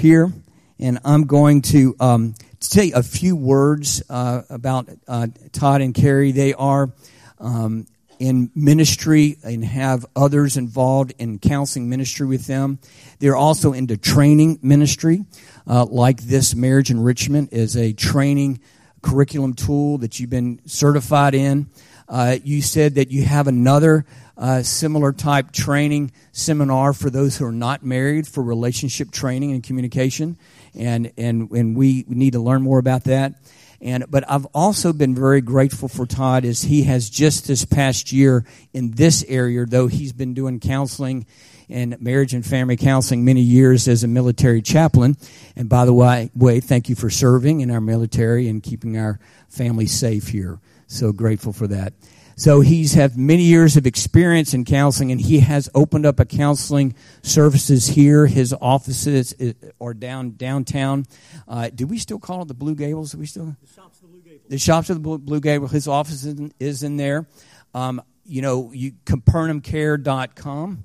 here, and I'm going to, um, say a few words uh, about uh, Todd and Carrie. They are um, in ministry and have others involved in counseling ministry with them. They're also into training ministry, uh, like this marriage enrichment is a training curriculum tool that you've been certified in. Uh, you said that you have another uh, similar type training seminar for those who are not married for relationship training and communication, and and and we need to learn more about that. And but I've also been very grateful for Todd as he has just this past year in this area, though he's been doing counseling and marriage and family counseling many years as a military chaplain. And by the way, way thank you for serving in our military and keeping our family safe here. So grateful for that. So he's had many years of experience in counseling, and he has opened up a counseling services here. His offices are down downtown. Uh, do we still call it the Blue Gables? Do we still the shops of the Blue Gables? The shops of the Blue, Blue Gables. His office is in, is in there. Um, you know, you CapernaumCare.com.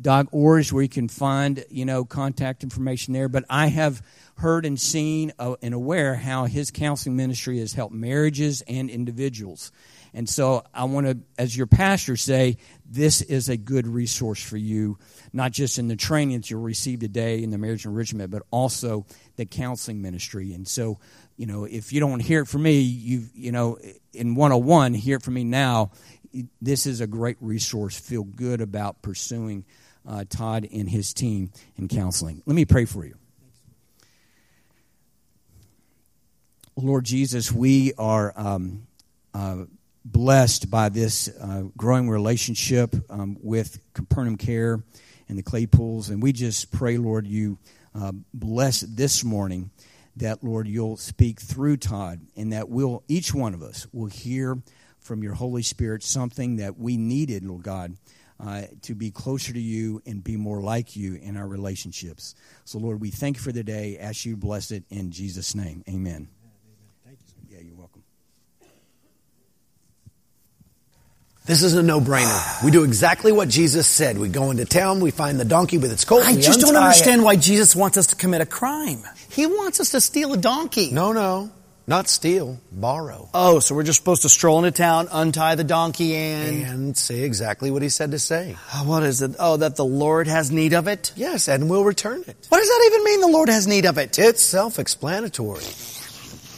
Dot org where you can find you know contact information there. But I have heard and seen uh, and aware how his counseling ministry has helped marriages and individuals. And so I want to, as your pastor, say this is a good resource for you, not just in the training that you'll receive today in the marriage enrichment, but also the counseling ministry. And so, you know, if you don't hear it from me, you you know, in 101, hear it from me now. This is a great resource. Feel good about pursuing uh, Todd and his team in counseling. Let me pray for you. Lord Jesus, we are um, uh, blessed by this uh, growing relationship um, with Capernaum Care and the Claypools. And we just pray, Lord, you uh, bless this morning that, Lord, you'll speak through Todd and that we'll, each one of us will hear from your Holy Spirit something that we needed, Lord God. Uh, to be closer to you and be more like you in our relationships. So, Lord, we thank you for the day. Ask you bless it in Jesus' name. Amen. This is a no-brainer. We do exactly what Jesus said. We go into town, we find the donkey with its colt. I just don't understand it. why Jesus wants us to commit a crime. He wants us to steal a donkey. No, no. Not steal, borrow. Oh, so we're just supposed to stroll into town, untie the donkey, and. And say exactly what he said to say. Uh, what is it? Oh, that the Lord has need of it? Yes, and we'll return it. What does that even mean, the Lord has need of it? It's self explanatory.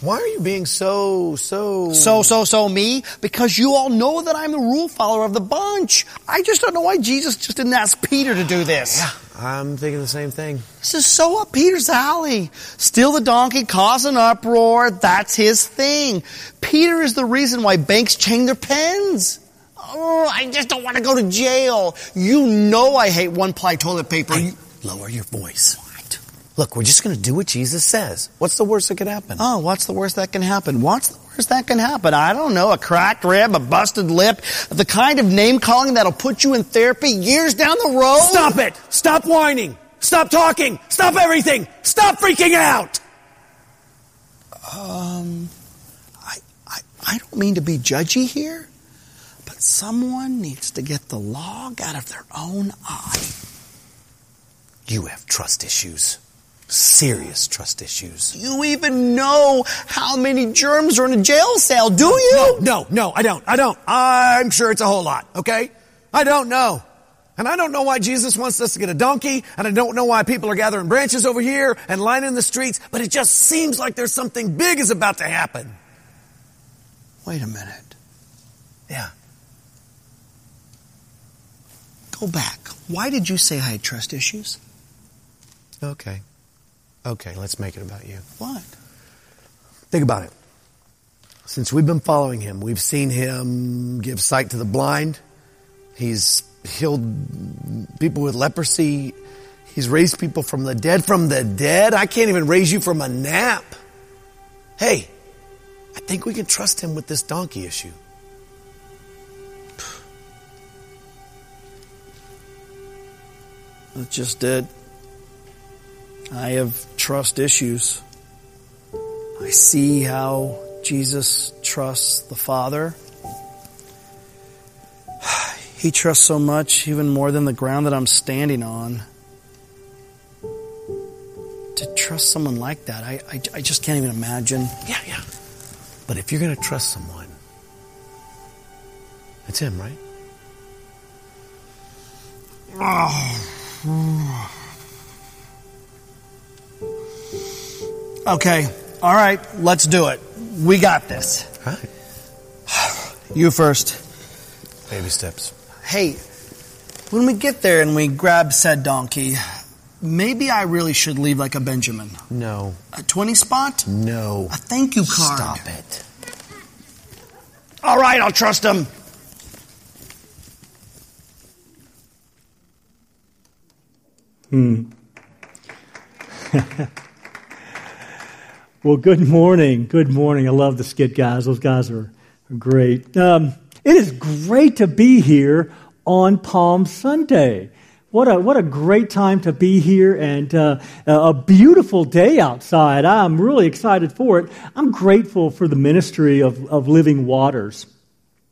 Why are you being so, so... So, so, so me? Because you all know that I'm the rule follower of the bunch. I just don't know why Jesus just didn't ask Peter to do this. Yeah, I'm thinking the same thing. This is so up Peter's alley. Steal the donkey, cause an uproar, that's his thing. Peter is the reason why banks chain their pens. Oh, I just don't want to go to jail. You know I hate one-ply toilet paper. Hey, lower your voice. Look, we're just going to do what Jesus says. What's the worst that could happen? Oh, what's the worst that can happen? What's the worst that can happen? I don't know. A cracked rib, a busted lip, the kind of name calling that'll put you in therapy years down the road. Stop it! Stop whining! Stop talking! Stop everything! Stop freaking out! Um, I, I, I don't mean to be judgy here, but someone needs to get the log out of their own eye. You have trust issues serious trust issues. You even know how many germs are in a jail cell, do you? No, no, no, I don't. I don't. I'm sure it's a whole lot, okay? I don't know. And I don't know why Jesus wants us to get a donkey, and I don't know why people are gathering branches over here and lining the streets, but it just seems like there's something big is about to happen. Wait a minute. Yeah. Go back. Why did you say I had trust issues? Okay. Okay, let's make it about you. What? Think about it. Since we've been following him, we've seen him give sight to the blind. He's healed people with leprosy. He's raised people from the dead. From the dead? I can't even raise you from a nap. Hey, I think we can trust him with this donkey issue. That's just it. I have trust issues. I see how Jesus trusts the Father. He trusts so much, even more than the ground that I'm standing on. to trust someone like that. I, I, I just can't even imagine. Yeah, yeah. But if you're going to trust someone, it's him, right? Okay, all right, let's do it. We got this. All right. You first. Baby steps. Hey, when we get there and we grab said donkey, maybe I really should leave like a Benjamin. No. A 20 spot? No. A thank you card. Stop it. All right, I'll trust him. Hmm. Well, good morning. Good morning. I love the skit guys. Those guys are, great. Um, it is great to be here on Palm Sunday. What a, what a great time to be here and uh, a beautiful day outside. I'm really excited for it. I'm grateful for the ministry of, of Living Waters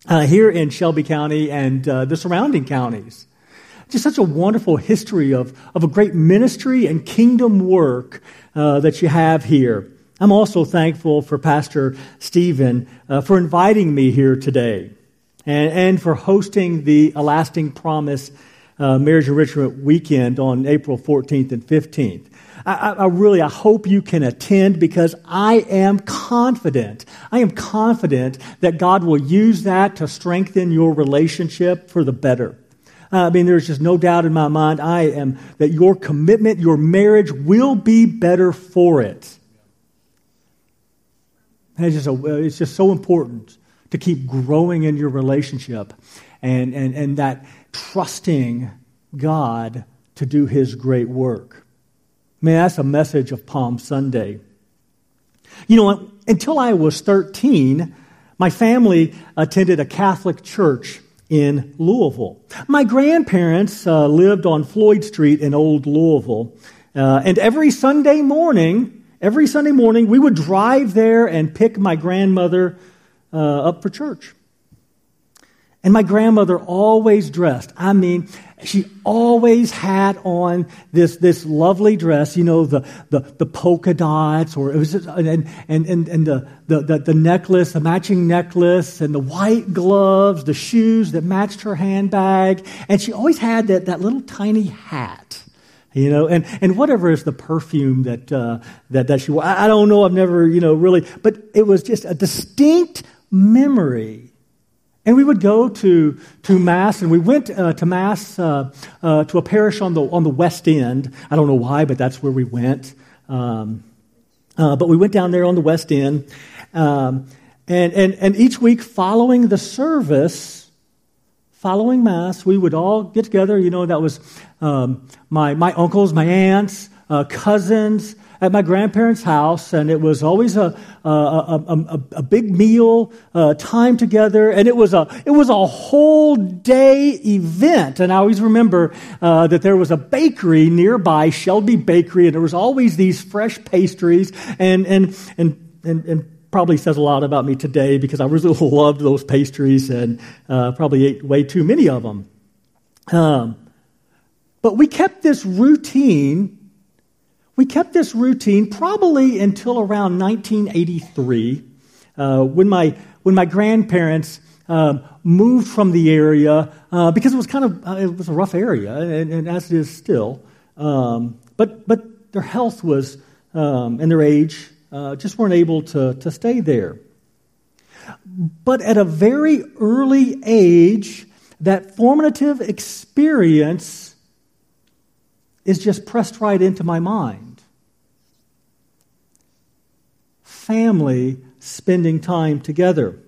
uh, here in Shelby County and uh, the surrounding counties just such a wonderful history of, of a great ministry and kingdom work uh, that you have here. I'm also thankful for Pastor Stephen uh, for inviting me here today and, and for hosting the A Lasting Promise uh, Marriage Enrichment Weekend on April 14th and 15th. I, I, really, I hope you can attend because I am confident. I am confident that God will use that to strengthen your relationship for the better. Uh, I mean, there's just no doubt in my mind. I am that your commitment, your marriage will be better for it. It's just, a, it's just so important to keep growing in your relationship and, and, and that trusting God to do His great work. I mean, that's a message of Palm Sunday. You know, until I was 13, my family attended a Catholic church in Louisville. My grandparents uh, lived on Floyd Street in Old Louisville, uh, and every Sunday morning, every Sunday morning, we would drive there and pick my grandmother uh, up for church. And my grandmother always dressed. I mean, she always had on this, this lovely dress, you know, the, the, the polka dots, or it was just, and, and, and, and the, the, the, necklace, the matching necklace, and the white gloves, the shoes that matched her handbag. And she always had that, that little tiny hat. You know, and, and whatever is the perfume that, uh, that, that she wore. I, I don't know, I've never, you know, really, but it was just a distinct memory and we would go to, to Mass, and we went uh, to Mass uh, uh, to a parish on the, on the West End. I don't know why, but that's where we went. Um, uh, but we went down there on the West End. Um, and, and, and each week following the service, following Mass, we would all get together. You know, that was um, my, my uncles, my aunts, uh, cousins, at my grandparents' house, and it was always a, a, a, a big meal, uh, time together, and it was, a, it was a whole day event. And I always remember uh, that there was a bakery nearby, Shelby Bakery, and there was always these fresh pastries, and, and, and, and, and probably says a lot about me today because I really loved those pastries and uh, probably ate way too many of them. Um, but we kept this routine we kept this routine probably until around 1983 uh, when, my, when my grandparents um, moved from the area uh, because it was kind of uh, it was a rough area, and, and as it is still. Um, but, but their health was, um, and their age uh, just weren't able to, to stay there. But at a very early age, that formative experience is just pressed right into my mind. Family spending time together.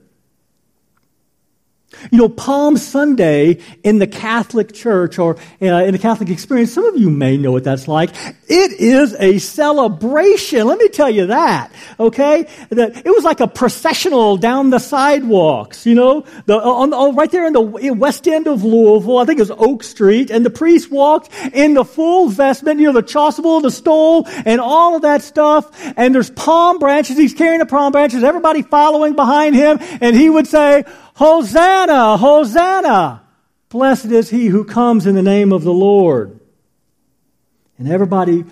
You know, Palm Sunday in the Catholic Church or uh, in the Catholic experience, some of you may know what that's like. It is a celebration. Let me tell you that. Okay, that it was like a processional down the sidewalks. You know, the, on, on, right there in the west end of Louisville, I think it was Oak Street, and the priest walked in the full vestment. You know, the chasuble, the stole, and all of that stuff. And there's palm branches. He's carrying the palm branches. Everybody following behind him, and he would say. Hosanna, Hosanna! Blessed is he who comes in the name of the Lord. And everybody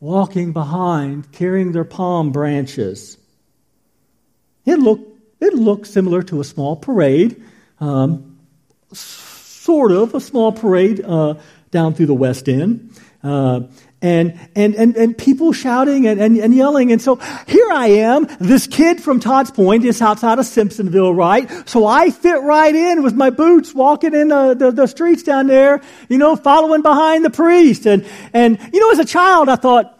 walking behind, carrying their palm branches. It looked, it looked similar to a small parade, um, sort of a small parade uh, down through the West End. Uh, and, and, and, and people shouting and, and, and yelling. And so here I am, this kid from Todd's Point is outside of Simpsonville, right? So I fit right in with my boots walking in the, the, the streets down there, you know, following behind the priest. And, and, you know, as a child, I thought,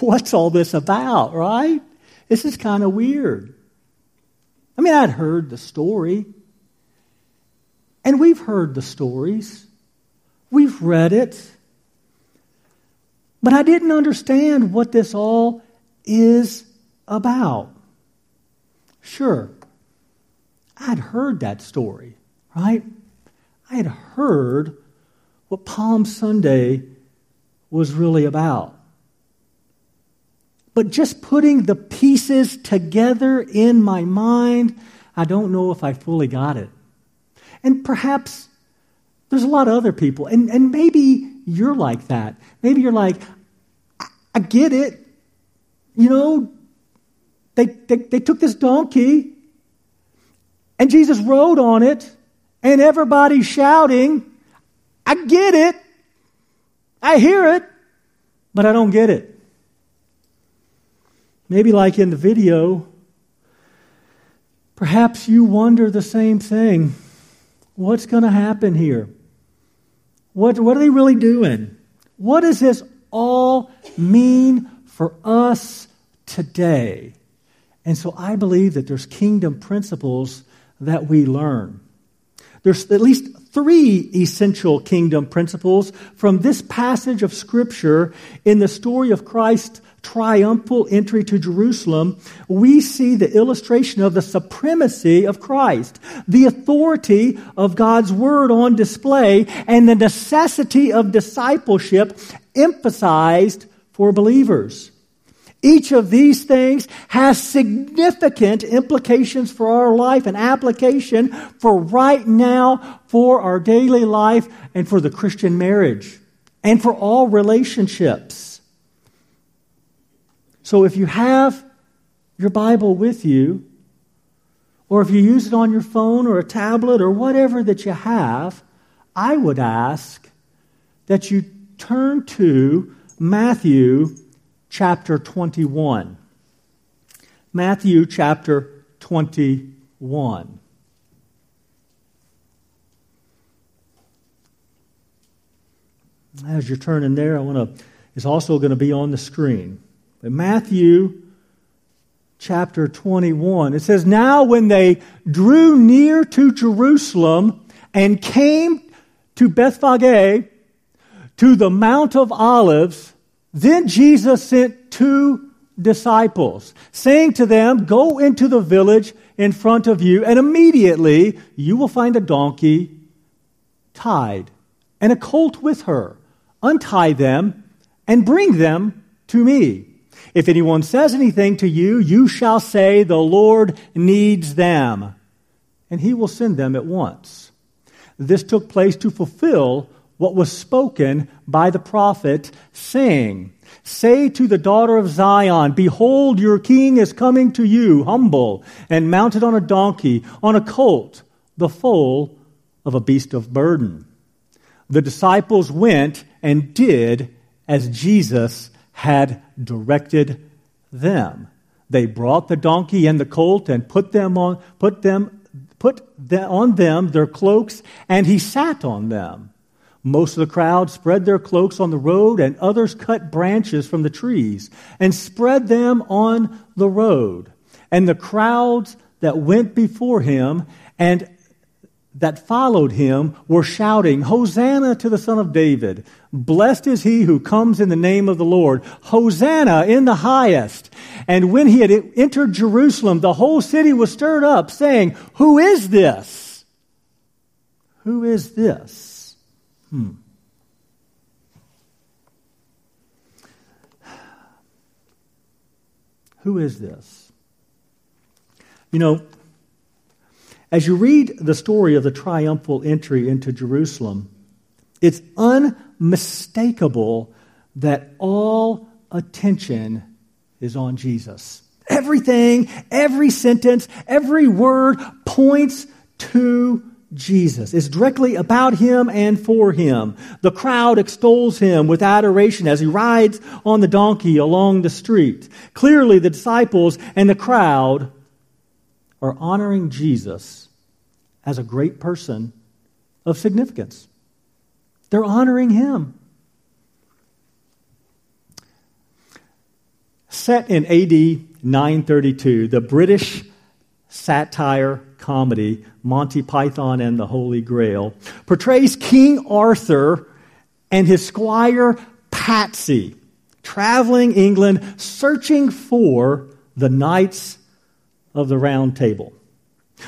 what's all this about, right? This is kind of weird. I mean, I'd heard the story. And we've heard the stories. We've read it. But I didn't understand what this all is about. Sure, I'd heard that story, right? I had heard what Palm Sunday was really about. But just putting the pieces together in my mind, I don't know if I fully got it. And perhaps there's a lot of other people, and, and maybe you're like that. Maybe you're like, I, I get it. You know, they, they, they took this donkey, and Jesus rode on it, and everybody's shouting, I get it. I hear it, but I don't get it. Maybe, like in the video, perhaps you wonder the same thing. What's going to happen here? What, what are they really doing? What does this all mean for us today? And so I believe that there's kingdom principles that we learn. There's at least three essential kingdom principles from this passage of Scripture in the story of Christ's triumphal entry to Jerusalem. We see the illustration of the supremacy of Christ, the authority of God's Word on display, and the necessity of discipleship emphasized for believers. Each of these things has significant implications for our life and application for right now, for our daily life, and for the Christian marriage, and for all relationships. So if you have your Bible with you, or if you use it on your phone or a tablet or whatever that you have, I would ask that you turn to Matthew chapter 21. Matthew chapter 21. As you're turning there, I want to, it's also going to be on the screen. But Matthew chapter 21, it says, Now when they drew near to Jerusalem and came to Bethphage, to the Mount of Olives, then Jesus sent two disciples, saying to them, Go into the village in front of you, and immediately you will find a donkey tied and a colt with her. Untie them and bring them to me. If anyone says anything to you, you shall say, The Lord needs them, and he will send them at once. This took place to fulfill what was spoken by the prophet, saying, Say to the daughter of Zion, Behold, your king is coming to you, humble and mounted on a donkey, on a colt, the foal of a beast of burden. The disciples went and did as Jesus had directed them. They brought the donkey and the colt and put them on, put them, put on them their cloaks, and he sat on them. Most of the crowd spread their cloaks on the road, and others cut branches from the trees and spread them on the road. And the crowds that went before him and that followed him were shouting, Hosanna to the Son of David. Blessed is he who comes in the name of the Lord. Hosanna in the highest. And when he had entered Jerusalem, the whole city was stirred up, saying, Who is this? Who is this? Hmm. Who is this? You know, as you read the story of the triumphal entry into Jerusalem, it's unmistakable that all attention is on Jesus. Everything, every sentence, every word points to Jesus. It's directly about him and for him. The crowd extols him with adoration as he rides on the donkey along the street. Clearly, the disciples and the crowd are honoring Jesus as a great person of significance. They're honoring him. Set in AD 932, the British satire comedy Monty Python and the Holy Grail portrays King Arthur and his squire Patsy traveling England searching for the knights of the round table.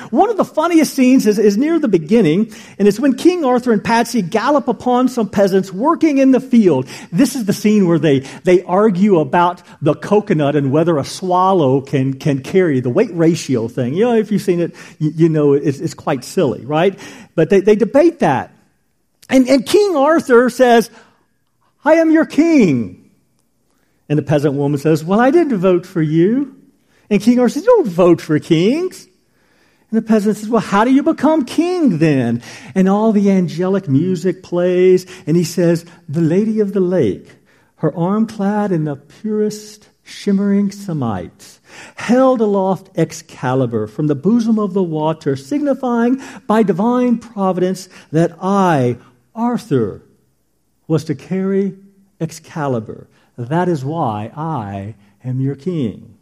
One of the funniest scenes is, is, near the beginning, and it's when King Arthur and Patsy gallop upon some peasants working in the field. This is the scene where they, they argue about the coconut and whether a swallow can, can carry the weight ratio thing. You know, if you've seen it, you, you know it's, it's, quite silly, right? But they, they debate that. And, and King Arthur says, I am your king. And the peasant woman says, Well, I didn't vote for you. And King Arthur says, You don't vote for kings. And the peasant says, Well, how do you become king then? And all the angelic music plays, and he says, The lady of the lake, her arm clad in the purest shimmering samite, held aloft Excalibur from the bosom of the water, signifying by divine providence that I, Arthur, was to carry Excalibur. That is why I am your king.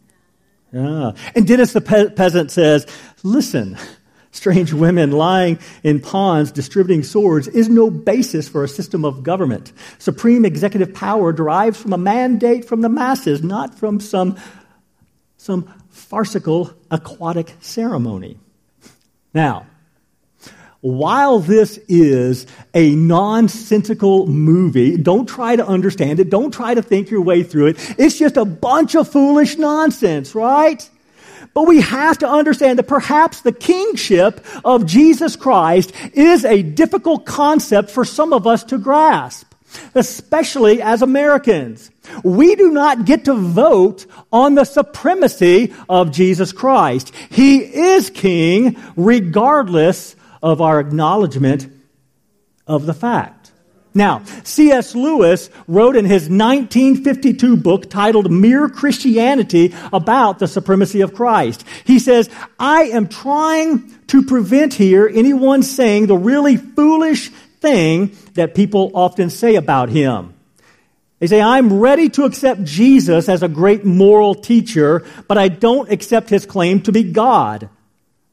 Yeah. And Dennis the pe- peasant says, Listen, strange women lying in ponds distributing swords is no basis for a system of government. Supreme executive power derives from a mandate from the masses, not from some, some farcical aquatic ceremony. Now, while this is a nonsensical movie, don't try to understand it. Don't try to think your way through it. It's just a bunch of foolish nonsense, right? But we have to understand that perhaps the kingship of Jesus Christ is a difficult concept for some of us to grasp, especially as Americans. We do not get to vote on the supremacy of Jesus Christ. He is king regardless of our acknowledgement of the fact. Now, C.S. Lewis wrote in his 1952 book titled Mere Christianity about the supremacy of Christ. He says, I am trying to prevent here anyone saying the really foolish thing that people often say about him. They say, I'm ready to accept Jesus as a great moral teacher, but I don't accept his claim to be God.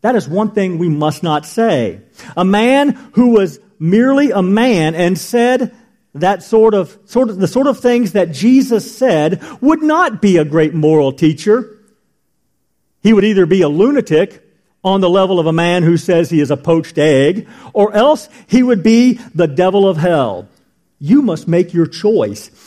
That is one thing we must not say. A man who was merely a man and said that sort of, sort of, the sort of things that Jesus said would not be a great moral teacher. He would either be a lunatic on the level of a man who says he is a poached egg, or else he would be the devil of hell. You must make your choice.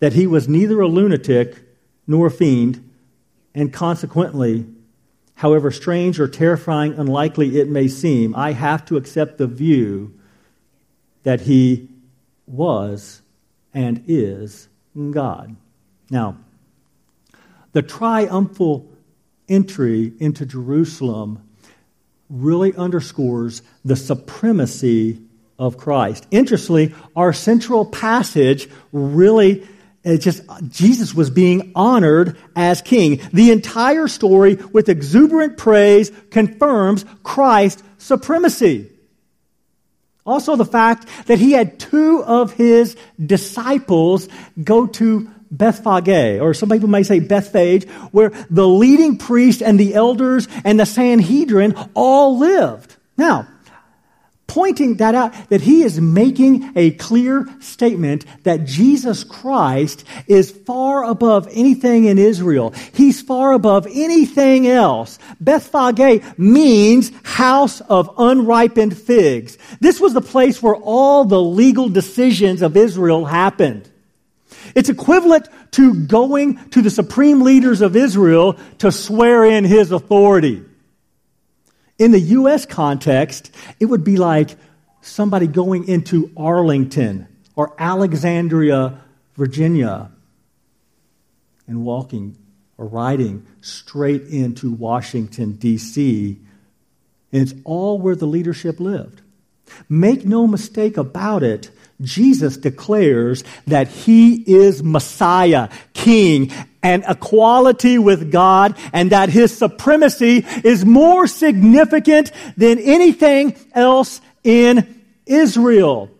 that he was neither a lunatic nor a fiend, and consequently, however strange or terrifying, unlikely it may seem, I have to accept the view that he was and is God. Now, the triumphal entry into Jerusalem really underscores the supremacy of Christ. Interestingly, our central passage really it just Jesus was being honored as king. The entire story with exuberant praise confirms Christ's supremacy. Also the fact that he had two of his disciples go to Bethphage, or some people may say Bethphage, where the leading priest and the elders and the Sanhedrin all lived. Now, pointing that out, that he is making a clear statement that Jesus Christ is far above anything in Israel. He's far above anything else. Bethphage means house of unripened figs. This was the place where all the legal decisions of Israel happened. It's equivalent to going to the supreme leaders of Israel to swear in his authority. In the U.S. context, it would be like somebody going into Arlington or Alexandria, Virginia, and walking or riding straight into Washington, D.C. And it's all where the leadership lived. Make no mistake about it, Jesus declares that he is Messiah, King, and equality with God, and that his supremacy is more significant than anything else in Israel.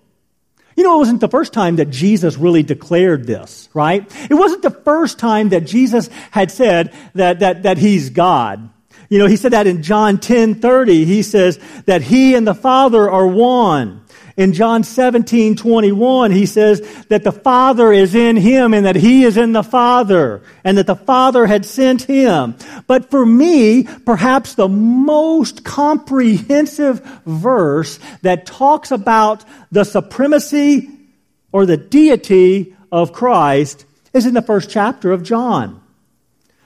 You know, it wasn't the first time that Jesus really declared this, right? It wasn't the first time that Jesus had said that, that, that he's God. You know, he said that in John 10 30. He says that he and the Father are one. In John 17, 21, he says that the Father is in him and that he is in the Father and that the Father had sent him. But for me, perhaps the most comprehensive verse that talks about the supremacy or the deity of Christ is in the first chapter of John.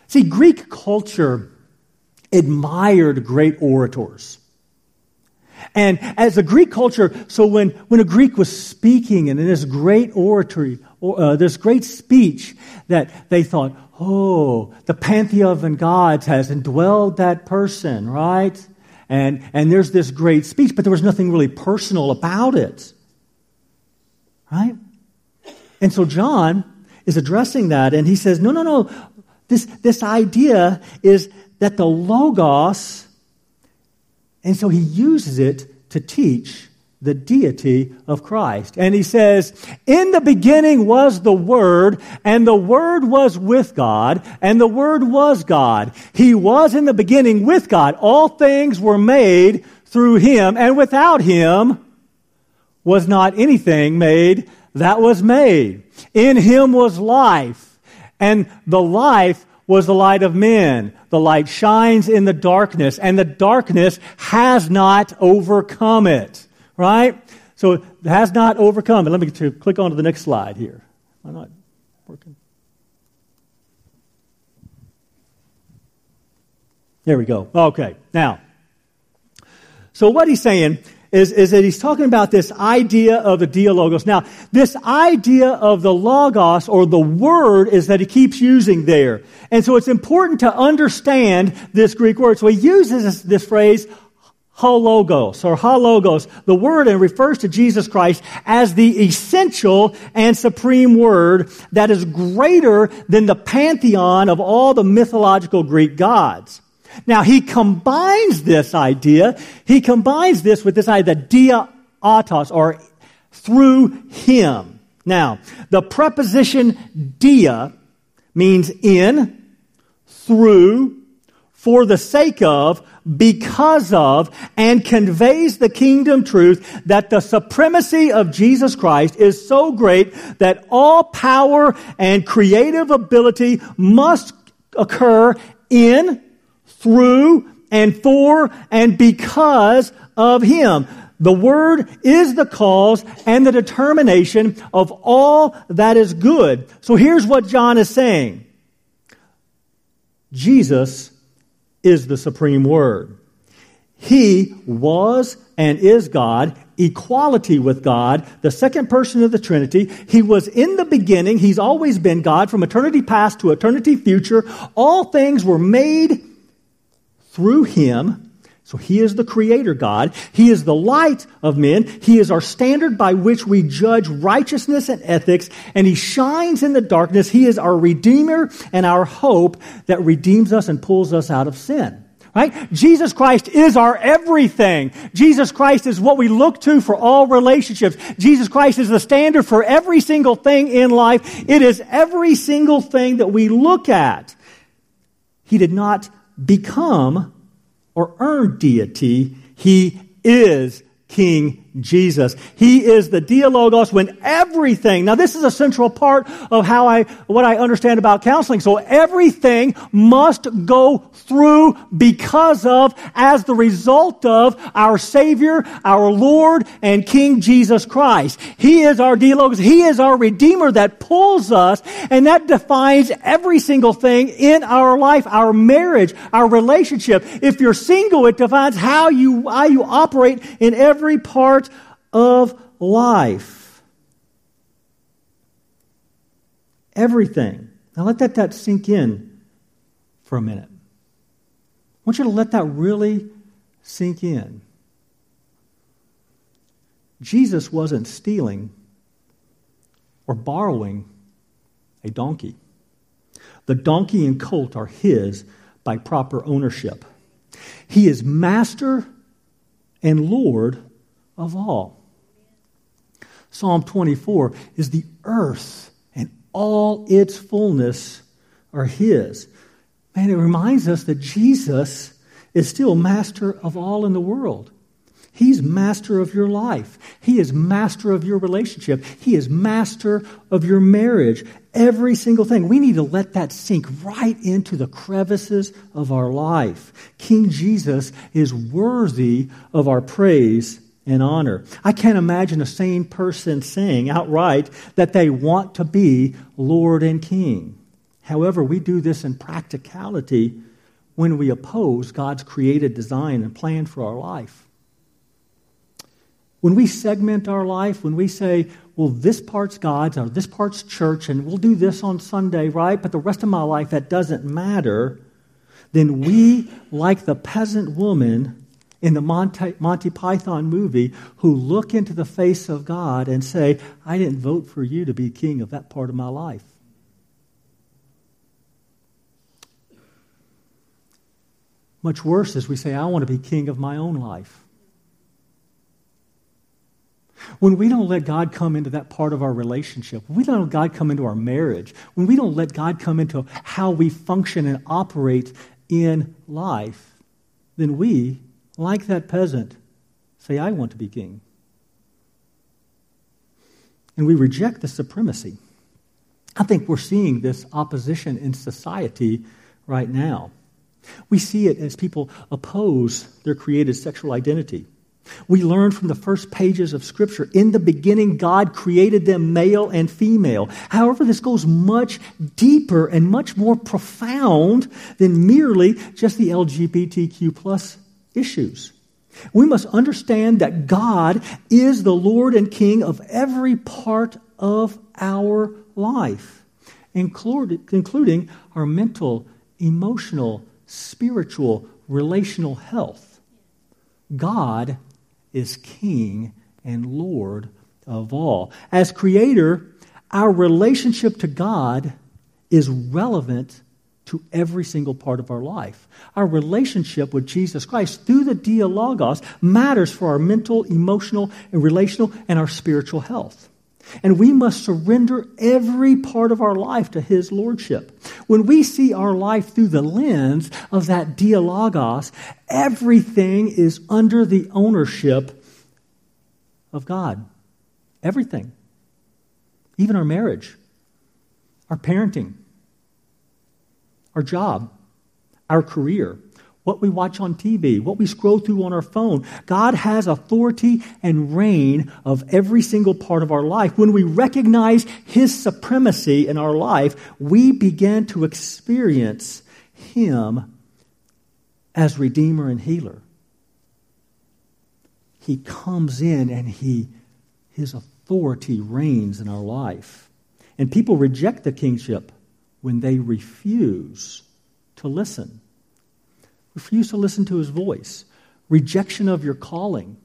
See, Greek culture admired great orators. And as a Greek culture, so when, when a Greek was speaking and in this great oratory, or, uh, this great speech, that they thought, oh, the pantheon of gods has indwelled that person, right? And, and there's this great speech, but there was nothing really personal about it, right? And so John is addressing that, and he says, no, no, no, this, this idea is that the Logos, and so he uses it to teach the deity of Christ. And he says, In the beginning was the Word, and the Word was with God, and the Word was God. He was in the beginning with God. All things were made through him, and without him was not anything made that was made. In him was life, and the life was the light of men. The light shines in the darkness, and the darkness has not overcome it. Right? So it has not overcome it. Let me to click on to the next slide here. Am not working? There we go. Okay. Now, so what he's saying is, is that he's talking about this idea of the dialogos. Now, this idea of the logos or the word is that he keeps using there. And so it's important to understand this Greek word. So he uses this, this phrase, ho logos or ho logos, the word and refers to Jesus Christ as the essential and supreme word that is greater than the pantheon of all the mythological Greek gods. Now, he combines this idea, he combines this with this idea, the dia autos, or through him. Now, the preposition dia means in, through, for the sake of, because of, and conveys the kingdom truth that the supremacy of Jesus Christ is so great that all power and creative ability must occur in, through and for and because of him. The word is the cause and the determination of all that is good. So here's what John is saying. Jesus is the supreme word. He was and is God, equality with God, the second person of the Trinity. He was in the beginning. He's always been God from eternity past to eternity future. All things were made through him. So he is the creator God. He is the light of men. He is our standard by which we judge righteousness and ethics, and he shines in the darkness. He is our redeemer and our hope that redeems us and pulls us out of sin. Right? Jesus Christ is our everything. Jesus Christ is what we look to for all relationships. Jesus Christ is the standard for every single thing in life. It is every single thing that we look at. He did not become or earn deity. He is King Jesus. He is the dialogos when everything, now this is a central part of how I, what I understand about counseling. So everything must go through because of, as the result of our Savior, our Lord, and King Jesus Christ. He is our dialogos. He is our Redeemer that pulls us and that defines every single thing in our life, our marriage, our relationship. If you're single, it defines how you, how you operate in every part of life. Everything. Now let that, that sink in for a minute. I want you to let that really sink in. Jesus wasn't stealing or borrowing a donkey. The donkey and colt are his by proper ownership. He is master and Lord of all. Psalm 24 is the earth and all its fullness are His. Man, it reminds us that Jesus is still master of all in the world. He's master of your life. He is master of your relationship. He is master of your marriage. Every single thing. We need to let that sink right into the crevices of our life. King Jesus is worthy of our praise and honor. I can't imagine a sane person saying outright that they want to be Lord and King. However, we do this in practicality when we oppose God's created design and plan for our life. When we segment our life, when we say, well, this part's God's or this part's church, and we'll do this on Sunday, right? But the rest of my life, that doesn't matter, then we, like the peasant woman, in the Monty, Monty Python movie who look into the face of God and say, I didn't vote for you to be king of that part of my life. Much worse is we say, I want to be king of my own life. When we don't let God come into that part of our relationship, when we don't let God come into our marriage, when we don't let God come into how we function and operate in life, then we like that peasant, say, I want to be king. And we reject the supremacy. I think we're seeing this opposition in society right now. We see it as people oppose their created sexual identity. We learn from the first pages of Scripture in the beginning, God created them male and female. However, this goes much deeper and much more profound than merely just the LGBTQ plus issues. We must understand that God is the Lord and King of every part of our life, including our mental, emotional, spiritual, relational health. God is King and Lord of all. As Creator, our relationship to God is relevant to every single part of our life. Our relationship with Jesus Christ through the dialogos matters for our mental, emotional, and relational and our spiritual health. And we must surrender every part of our life to His Lordship. When we see our life through the lens of that dialogos, everything is under the ownership of God. Everything. Even our marriage, our parenting, our job, our career, what we watch on TV, what we scroll through on our phone. God has authority and reign of every single part of our life. When we recognize His supremacy in our life, we begin to experience Him as Redeemer and Healer. He comes in and he, His authority reigns in our life. And people reject the kingship when they refuse to listen. Refuse to listen to his voice. Rejection of your calling.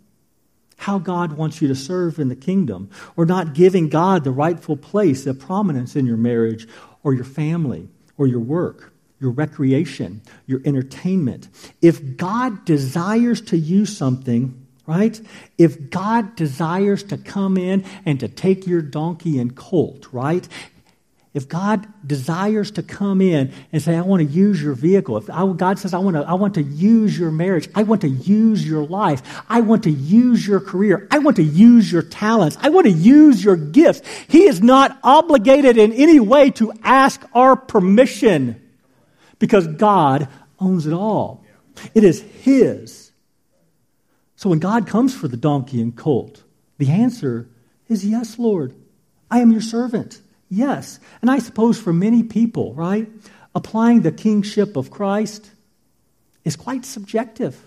How God wants you to serve in the kingdom. Or not giving God the rightful place, the prominence in your marriage or your family or your work, your recreation, your entertainment. If God desires to use something, right? If God desires to come in and to take your donkey and colt, right? If God desires to come in and say, I want to use your vehicle, if I, God says, I want, to, I want to use your marriage, I want to use your life, I want to use your career, I want to use your talents, I want to use your gifts, He is not obligated in any way to ask our permission because God owns it all. It is His. So when God comes for the donkey and colt, the answer is yes, Lord. I am your servant. Yes. And I suppose for many people, right, applying the kingship of Christ is quite subjective.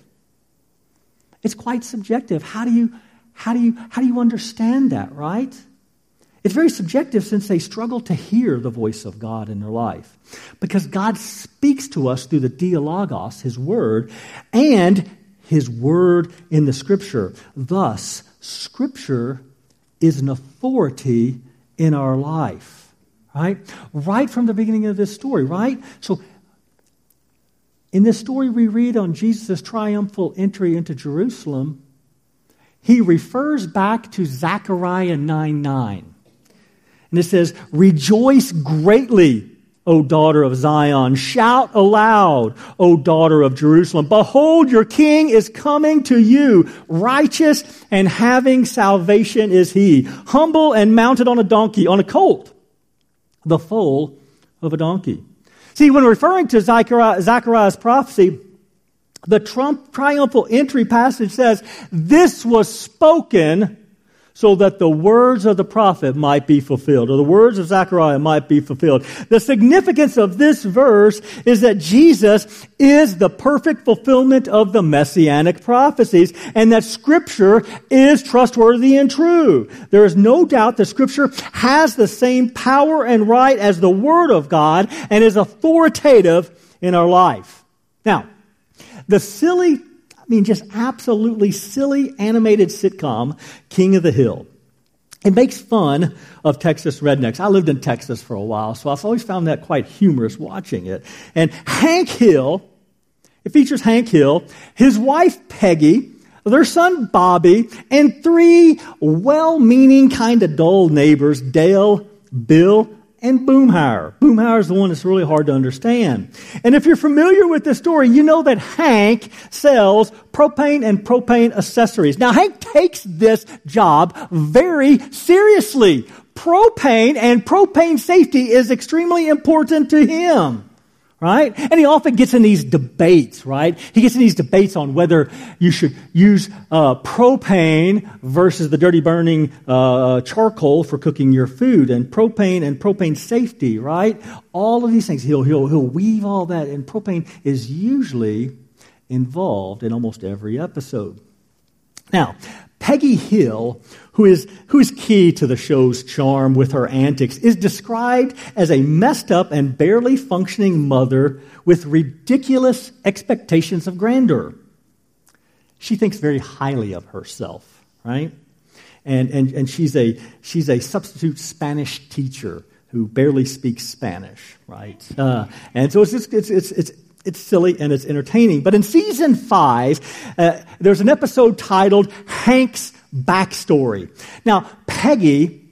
It's quite subjective. How do you how do you how do you understand that, right? It's very subjective since they struggle to hear the voice of God in their life. Because God speaks to us through the ho logos, his word, and his word in the scripture. Thus, scripture is an authority in our life, right? Right from the beginning of this story, right? So, in this story we read on Jesus' triumphal entry into Jerusalem, he refers back to Zechariah 9 9. And it says, Rejoice greatly, O daughter of Zion. Shout aloud, O daughter of Jerusalem. Behold, your king is coming to you. Righteous and having salvation is he. Humble and mounted on a donkey, on a colt, the foal of a donkey. See, when referring to Zechariah's prophecy, the Trump triumphal entry passage says, This was spoken so that the words of the prophet might be fulfilled, or the words of Zechariah might be fulfilled. The significance of this verse is that Jesus is the perfect fulfillment of the messianic prophecies, and that scripture is trustworthy and true. There is no doubt that scripture has the same power and right as the word of God and is authoritative in our life. Now, the silly mean, just absolutely silly animated sitcom, King of the Hill. It makes fun of Texas rednecks. I lived in Texas for a while, so I've always found that quite humorous watching it. And Hank Hill, it features Hank Hill, his wife Peggy, their son Bobby, and three well meaning, kind of dull neighbors Dale, Bill, and Boomhauer. Boomhauer is the one that's really hard to understand. And if you're familiar with this story, you know that Hank sells propane and propane accessories. Now, Hank takes this job very seriously. Propane and propane safety is extremely important to him right? And he often gets in these debates, right? He gets in these debates on whether you should use uh, propane versus the dirty burning uh, charcoal for cooking your food, and propane and propane safety, right? All of these things. He'll, he'll, he'll weave all that, and propane is usually involved in almost every episode. Now, Peggy Hill, who is, who is key to the show's charm with her antics, is described as a messed up and barely functioning mother with ridiculous expectations of grandeur. She thinks very highly of herself, right? And, and, and she's, a, she's a substitute Spanish teacher who barely speaks Spanish, right? Uh, and so it's, just, it's, it's, it's it's silly and it's entertaining. But in season five, uh, there's an episode titled Hank's Backstory. Now, Peggy,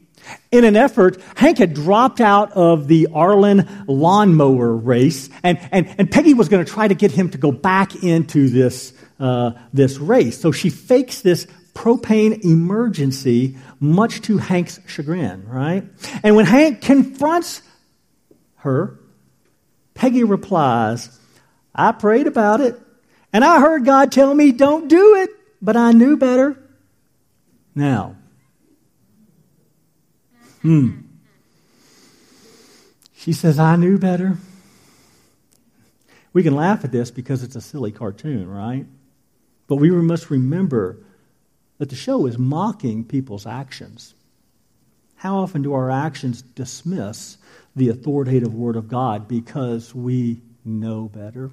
in an effort, Hank had dropped out of the Arlen lawnmower race, and, and, and Peggy was going to try to get him to go back into this, uh, this race. So she fakes this propane emergency, much to Hank's chagrin, right? And when Hank confronts her, Peggy replies, I prayed about it, and I heard God tell me, don't do it, but I knew better. Now, hmm. She says, I knew better. We can laugh at this because it's a silly cartoon, right? But we must remember that the show is mocking people's actions. How often do our actions dismiss the authoritative Word of God because we know better?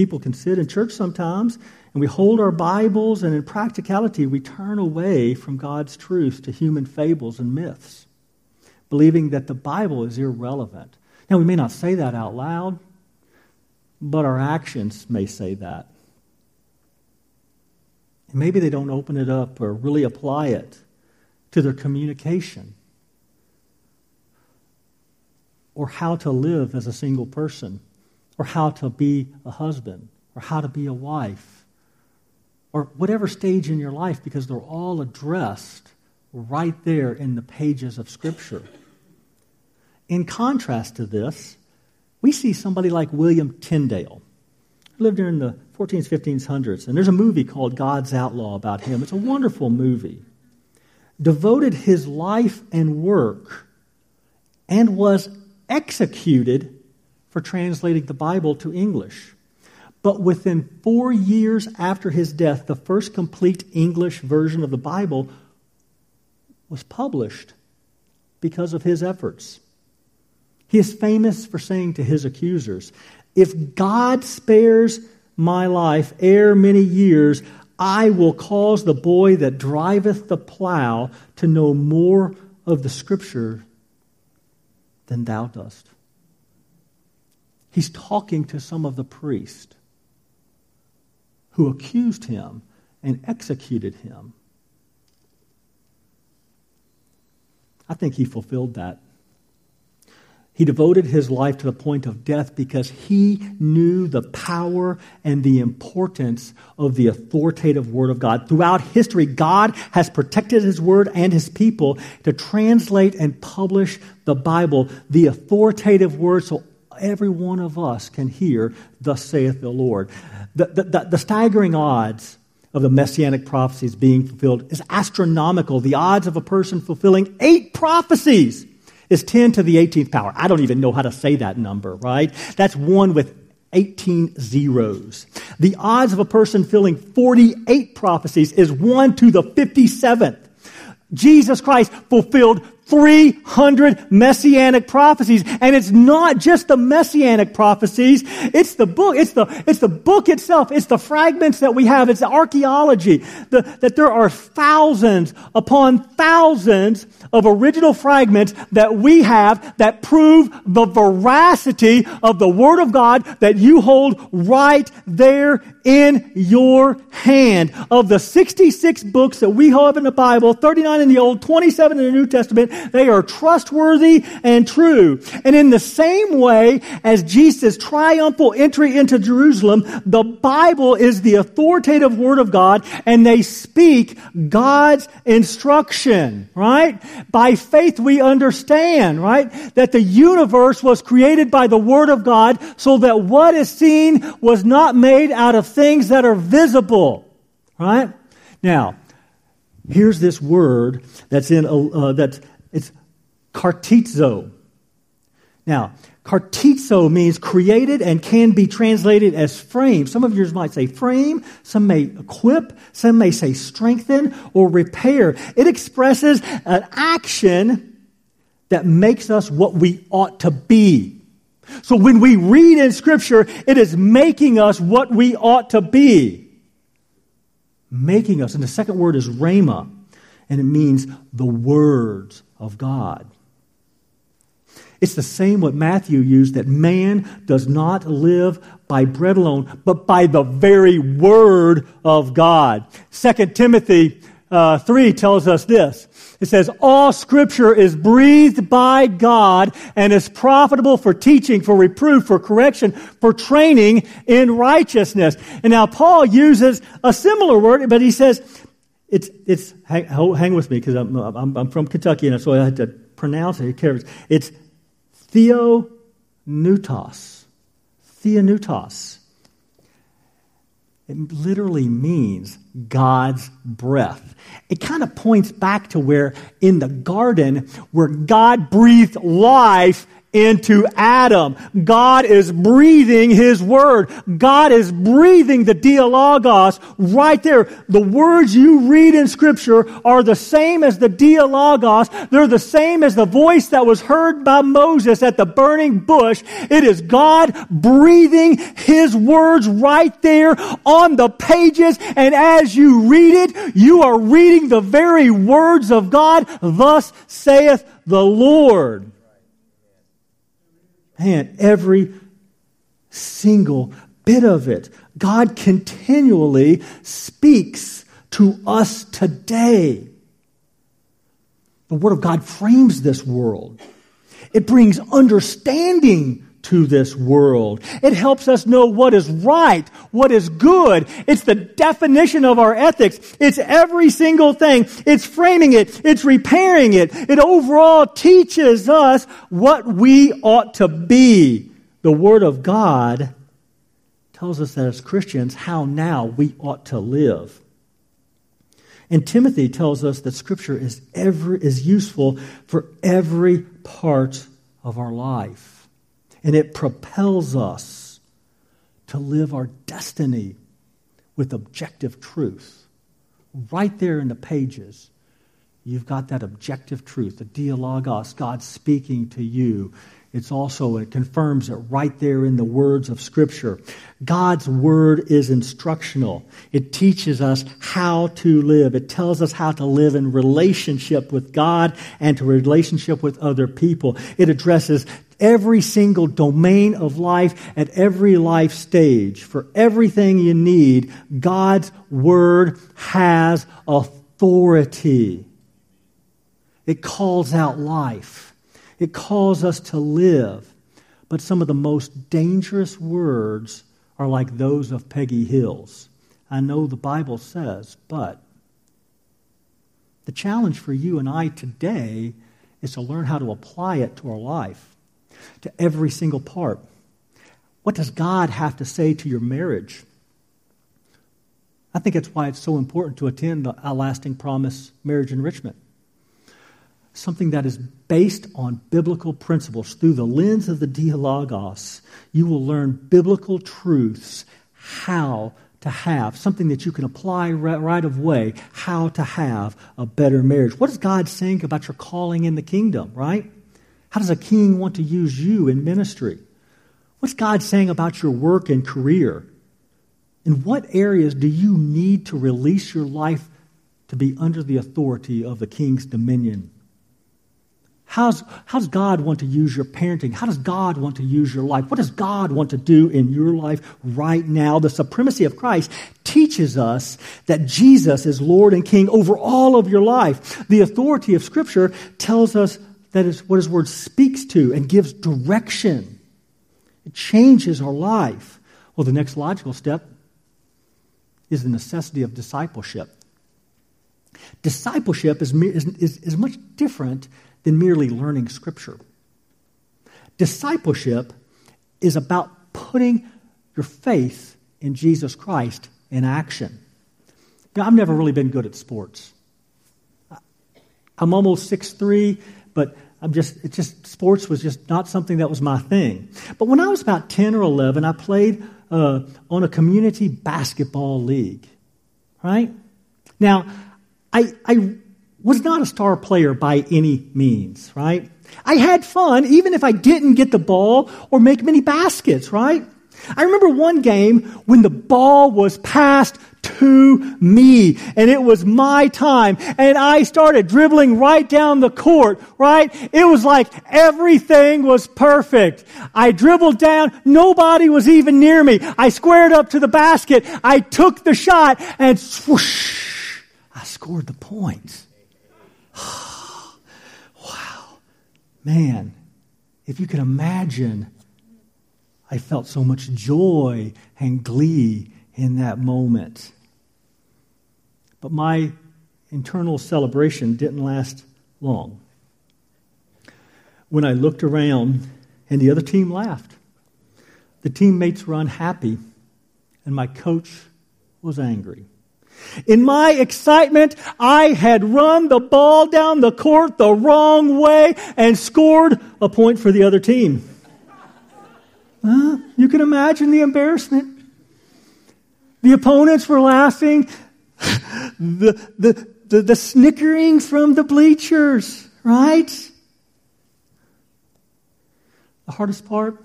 People can sit in church sometimes and we hold our Bibles, and in practicality, we turn away from God's truth to human fables and myths, believing that the Bible is irrelevant. Now, we may not say that out loud, but our actions may say that. And maybe they don't open it up or really apply it to their communication. or how to live as a single person, or how to be a husband, or how to be a wife, or whatever stage in your life, because they're all addressed right there in the pages of Scripture. In contrast to this, we see somebody like William Tyndale, who lived during the 1400s, 1500s, and there's a movie called God's Outlaw about him. It's a wonderful movie. Devoted his life and work and was executed for translating the Bible to English. But within four years after his death, the first complete English version of the Bible was published because of his efforts. He is famous for saying to his accusers, If God spares my life ere many years, I will cause the boy that driveth the plow to know more of the Scripture than thou dost. He's talking to some of the priests who accused him and executed him. I think he fulfilled that. He devoted his life to the point of death because he knew the power and the importance of the authoritative Word of God. Throughout history, God has protected His Word and His people to translate and publish the Bible, the authoritative Word, so every one of us can hear, Thus saith the Lord. The, the, the, staggering odds of the messianic prophecies being fulfilled is astronomical. The odds of a person fulfilling eight prophecies is 10 to the 18th power. I don't even know how to say that number, right? That's one with 18 zeros. The odds of a person filling 48 prophecies is 1 to the 57th. Jesus Christ fulfilled 300 messianic prophecies. And it's not just the messianic prophecies. It's the book. It's the, it's the book itself. It's the fragments that we have. It's the archaeology. The, that there are thousands upon thousands of original fragments that we have that prove the veracity of the Word of God that you hold right there in your hand. Of the 66 books that we have in the Bible, 39 in the Old, 27 in the New Testament, they are trustworthy and true. And in the same way as Jesus' triumphal entry into Jerusalem, the Bible is the authoritative Word of God and they speak God's instruction, right? By faith we understand, right? That the universe was created by the Word of God so that what is seen was not made out of things that are visible, right? Now, here's this word that's in uh, that's it's katartizo. Now, katartizo means created and can be translated as frame. Some of yours might say frame, some may equip, some may say strengthen or repair. It expresses an action that makes us what we ought to be. So when we read in Scripture, it is making us what we ought to be. Making us. And the second word is rhema, and it means the words of God. It's the same what Matthew used that man does not live by bread alone, but by the very word of God. 2 Timothy uh, 3 tells us this. It says, all scripture is breathed by God and is profitable for teaching, for reproof, for correction, for training in righteousness. And now Paul uses a similar word, but he says, it's, it's, hang, hang with me because I'm, I'm, I'm, from Kentucky and so I had to pronounce it. It's theopneustos. Theonutos. It literally means God's breath. It kind of points back to where in the garden, where God breathed life into Adam. God is breathing His Word. God is breathing the ho logos right there. The words you read in Scripture are the same as the ho logos. They're the same as the voice that was heard by Moses at the burning bush. It is God breathing His words right there on the pages. And as you read it, you are reading the very words of God. Thus saith the Lord. Man, every single bit of it. God continually speaks to us today. The Word of God frames this world. It brings understanding to this world. It helps us know what is right, what is good. It's the definition of our ethics. It's every single thing. It's framing it. It's repairing it. It overall teaches us what we ought to be. The Word of God tells us that as Christians, how now we ought to live. And Timothy tells us that Scripture is, ever, is useful for every part of our life and it propels us to live our destiny with objective truth. Right there in the pages, you've got that objective truth, the ho logos, God speaking to you. It's also, it confirms it right there in the words of Scripture. God's Word is instructional. It teaches us how to live. It tells us how to live in relationship with God and to relationship with other people. It addresses every single domain of life at every life stage. For everything you need, God's Word has authority. It calls out life, it calls us to live. But some of the most dangerous words are like those of Peggy Hills. I know the Bible says, but the challenge for you and I today is to learn how to apply it to our life to every single part. What does God have to say to your marriage? I think that's why it's so important to attend the Lasting Promise Marriage Enrichment. Something that is based on biblical principles through the lens of the ho logos. You will learn biblical truths, how to have, something that you can apply right, of way, how to have a better marriage. What is God saying about your calling in the kingdom, right? How does a king want to use you in ministry? What's God saying about your work and career? In what areas do you need to release your life to be under the authority of the king's dominion? How's, how does God want to use your parenting? How does God want to use your life? What does God want to do in your life right now? The supremacy of Christ teaches us that Jesus is Lord and King over all of your life. The authority of Scripture tells us that is what his word speaks to and gives direction. It changes our life. Well, the next logical step is the necessity of discipleship. Discipleship is, is, is, much different than merely learning Scripture. Discipleship is about putting your faith in Jesus Christ in action. Now, I've never really been good at sports. I'm almost six three. But I'm just, it just, sports was just not something that was my thing. But when I was about 10 or 11, I played uh, on a community basketball league, right? Now, I, I was not a star player by any means, right? I had fun even if I didn't get the ball or make many baskets, right? I remember one game when the ball was passed to me and it was my time and I started dribbling right down the court, right? It was like everything was perfect. I dribbled down. Nobody was even near me. I squared up to the basket. I took the shot and swoosh, I scored the points. wow. Man, if you can imagine I felt so much joy and glee in that moment. But my internal celebration didn't last long. When I looked around and the other team laughed, the teammates were unhappy, and my coach was angry. In my excitement, I had run the ball down the court the wrong way and scored a point for the other team. Huh? You can imagine the embarrassment. The opponents were laughing, the, the, the, the snickering from the bleachers, right? The hardest part?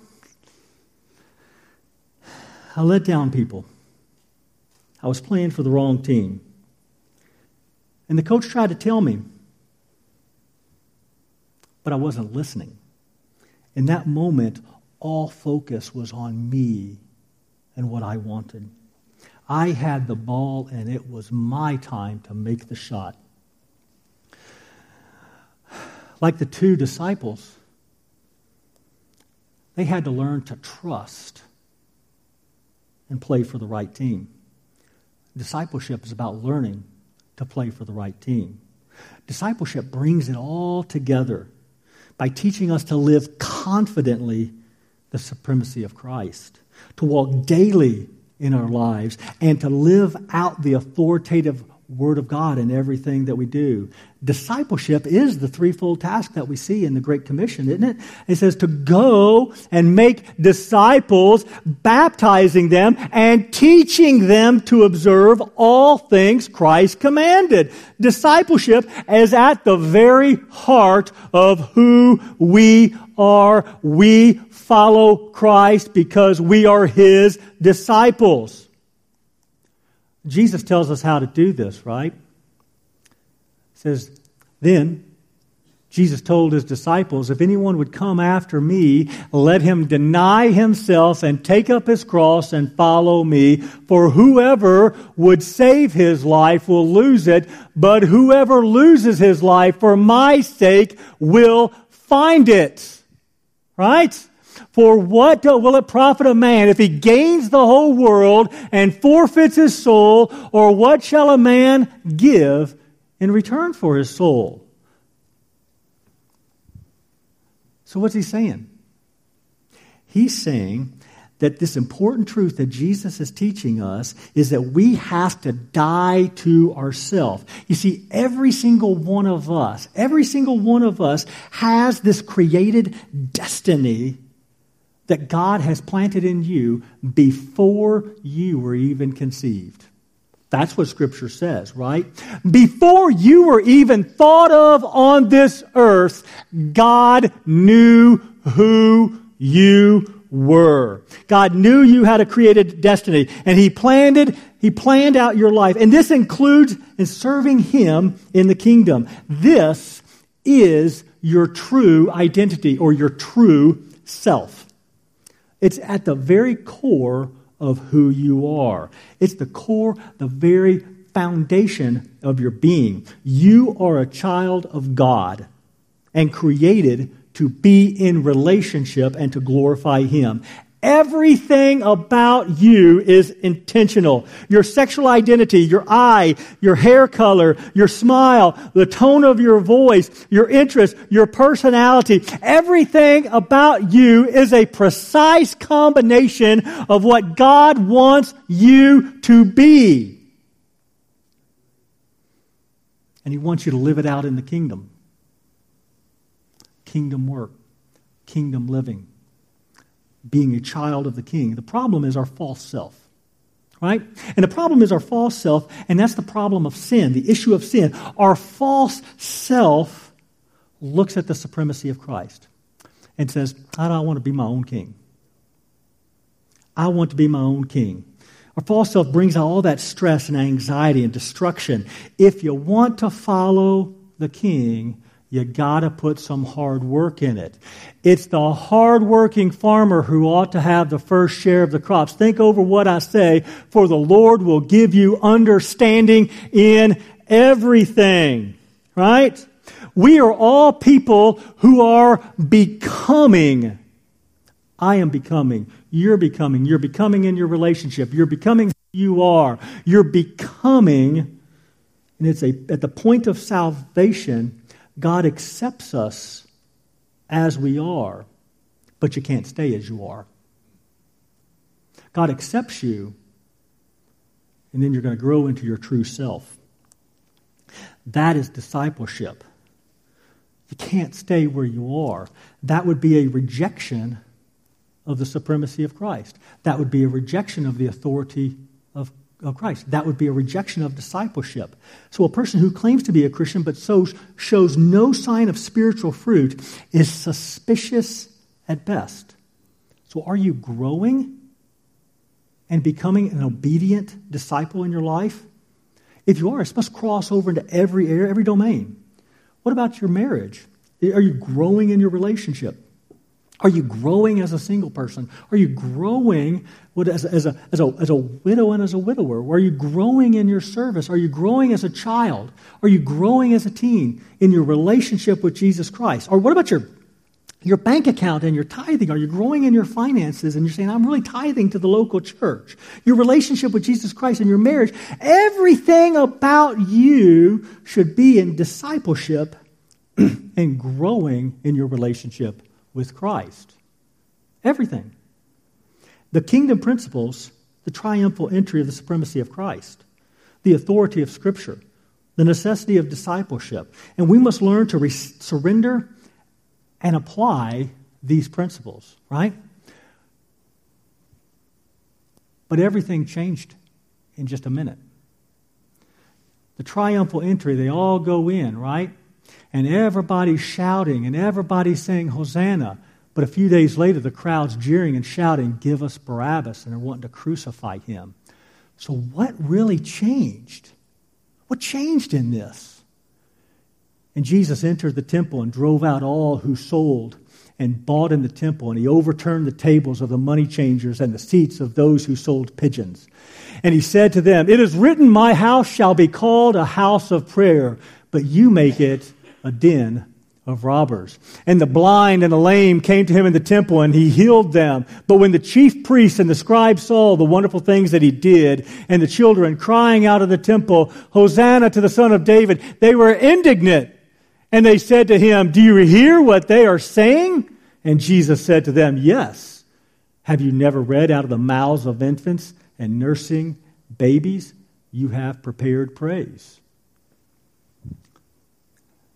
I let down people. I was playing for the wrong team. And the coach tried to tell me, but I wasn't listening. In that moment, all focus was on me and what I wanted. I had the ball, and it was my time to make the shot. Like the two disciples, They had to learn to trust and play for the right team. Discipleship is about learning to play for the right team. Discipleship brings it all together by teaching us to live confidently the supremacy of Christ, to walk daily in our lives, and to live out the authoritative Word of God in everything that we do. Discipleship is the threefold task that we see in the Great Commission, isn't it? It says to go and make disciples, baptizing them and teaching them to observe all things Christ commanded. Discipleship is at the very heart of who we are. We follow Christ because we are His disciples. Jesus tells us how to do this, right? He says, Then Jesus told his disciples, If anyone would come after me, let him deny himself and take up his cross and follow me. For whoever would save his life will lose it, but whoever loses his life for my sake will find it. Right? For what will it profit a man if he gains the whole world and forfeits his soul? Or what shall a man give in return for his soul? So, what's he saying? He's saying that this important truth that Jesus is teaching us is that we have to die to ourselves. You see, every single one of us, every single one of us has this created destiny that God has planted in you before you were even conceived. That's what Scripture says, right? Before you were even thought of on this earth, God knew who you were. God knew you had a created destiny, and He planned it. He planned out your life. And this includes in serving Him in the kingdom. This is your true identity or your true self. It's at the very core of who you are. It's the core, the very foundation of your being. You are a child of God and created to be in relationship and to glorify Him. Everything about you is intentional. Your sexual identity, your eye, your hair color, your smile, the tone of your voice, your interest, your personality, everything about you is a precise combination of what God wants you to be. And He wants you to live it out in the kingdom. Kingdom work, kingdom living being a child of the king. The problem is our false self. Right? And the problem is our false self, and that's the problem of sin, the issue of sin. Our false self looks at the supremacy of Christ and says, I don't want to be my own king. I want to be my own king. Our false self brings out all that stress and anxiety and destruction. If you want to follow the king, you got to put some hard work in it. It's the hardworking farmer who ought to have the first share of the crops. Think over what I say, for the Lord will give you understanding in everything. Right? We are all people who are becoming. I am becoming. You're becoming. You're becoming in your relationship. You're becoming who you are. You're becoming, and it's a, at the point of salvation, God accepts us as we are, but you can't stay as you are. God accepts you, and then you're going to grow into your true self. That is discipleship. You can't stay where you are. That would be a rejection of the supremacy of Christ. That would be a rejection of the authority of of Christ. That would be a rejection of discipleship. So, a person who claims to be a Christian but so shows no sign of spiritual fruit is suspicious at best. So, are you growing and becoming an obedient disciple in your life? If you are, it must cross over into every area, every domain. What about your marriage? Are you growing in your relationship? Are you growing as a single person? Are you growing as, a, as, a, as, a, as a widow and as a widower? Are you growing in your service? Are you growing as a child? Are you growing as a teen in your relationship with Jesus Christ? Or what about your, your bank account and your tithing? Are you growing in your finances and you're saying, I'm really tithing to the local church? Your relationship with Jesus Christ and your marriage, everything about you should be in discipleship and growing in your relationship with Christ. Everything. The kingdom principles, the triumphal entry of the supremacy of Christ, the authority of Scripture, the necessity of discipleship. And we must learn to re- surrender and apply these principles, right? But everything changed in just a minute. The triumphal entry, they all go in, right? And everybody's shouting and everybody's saying, Hosanna. But a few days later, the crowd's jeering and shouting, Give us Barabbas, and they're wanting to crucify him. So, what really changed? What changed in this? And Jesus entered the temple and drove out all who sold and bought in the temple, and he overturned the tables of the money changers and the seats of those who sold pigeons. And he said to them, It is written, My house shall be called a house of prayer, but you make it a den of robbers. And the blind and the lame came to him in the temple, and he healed them. But when the chief priests and the scribes saw the wonderful things that he did, and the children crying out of the temple, Hosanna to the Son of David, they were indignant and they said to him, Do you hear what they are saying? And Jesus said to them, Yes. Have you never read out of the mouths of infants and nursing babies? You have prepared praise.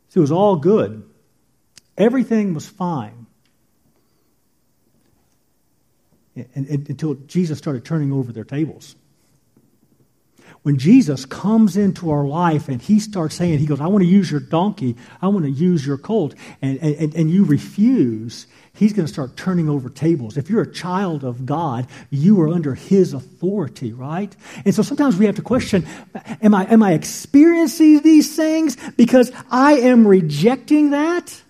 So it was all good. Everything was fine. And, and, until Jesus started turning over their tables when Jesus comes into our life and he starts saying, He goes, I want to use your donkey, I want to use your colt, and, and, and you refuse, he's going to start turning over tables. If you're a child of God, you are under his authority, right? And so sometimes we have to question Am I, am I experiencing these things because I am rejecting that?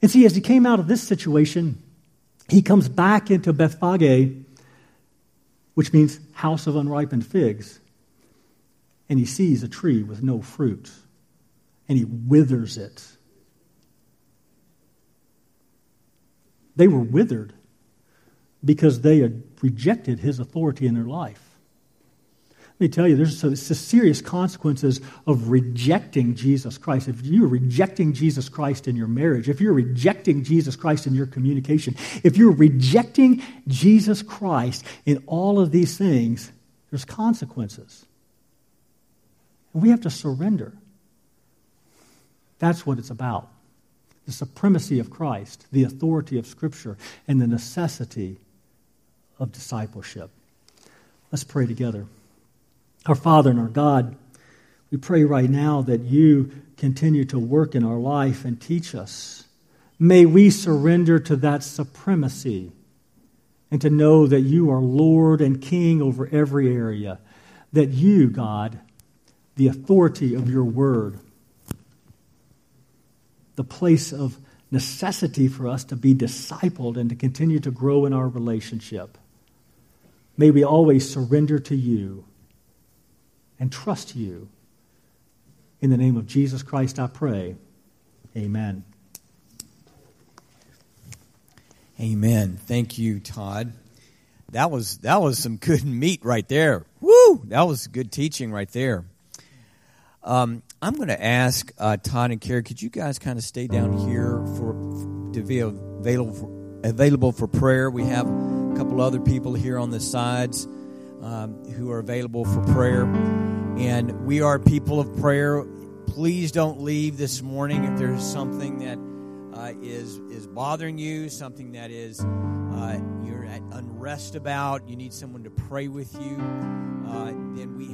And see, as he came out of this situation, he comes back into Bethphage which means house of unripened figs. And he sees a tree with no fruit, and he withers it. They were withered because they had rejected his authority in their life. Let me tell you, there's some serious consequences of rejecting Jesus Christ. If you're rejecting Jesus Christ in your marriage, if you're rejecting Jesus Christ in your communication, if you're rejecting Jesus Christ in all of these things, there's consequences. And we have to surrender. That's what it's about the supremacy of Christ, the authority of Scripture, and the necessity of discipleship. Let's pray together. Our Father and our God, we pray right now that you continue to work in our life and teach us. May we surrender to that supremacy and to know that you are Lord and King over every area. That you, God, the authority of your word, the place of necessity for us to be discipled and to continue to grow in our relationship. May we always surrender to you and trust you. In the name of Jesus Christ, I pray. Amen. Amen. Thank you, Todd. That was that was some good meat right there. Woo! That was good teaching right there. Um, I'm going to ask uh, Todd and Carrie. Could you guys kind of stay down here for to be available for, available for prayer? We have a couple other people here on the sides um, who are available for prayer. And we are people of prayer. Please don't leave this morning if there's something that uh, is is bothering you, something that is uh, you're at unrest about, you need someone to pray with you. Uh, then we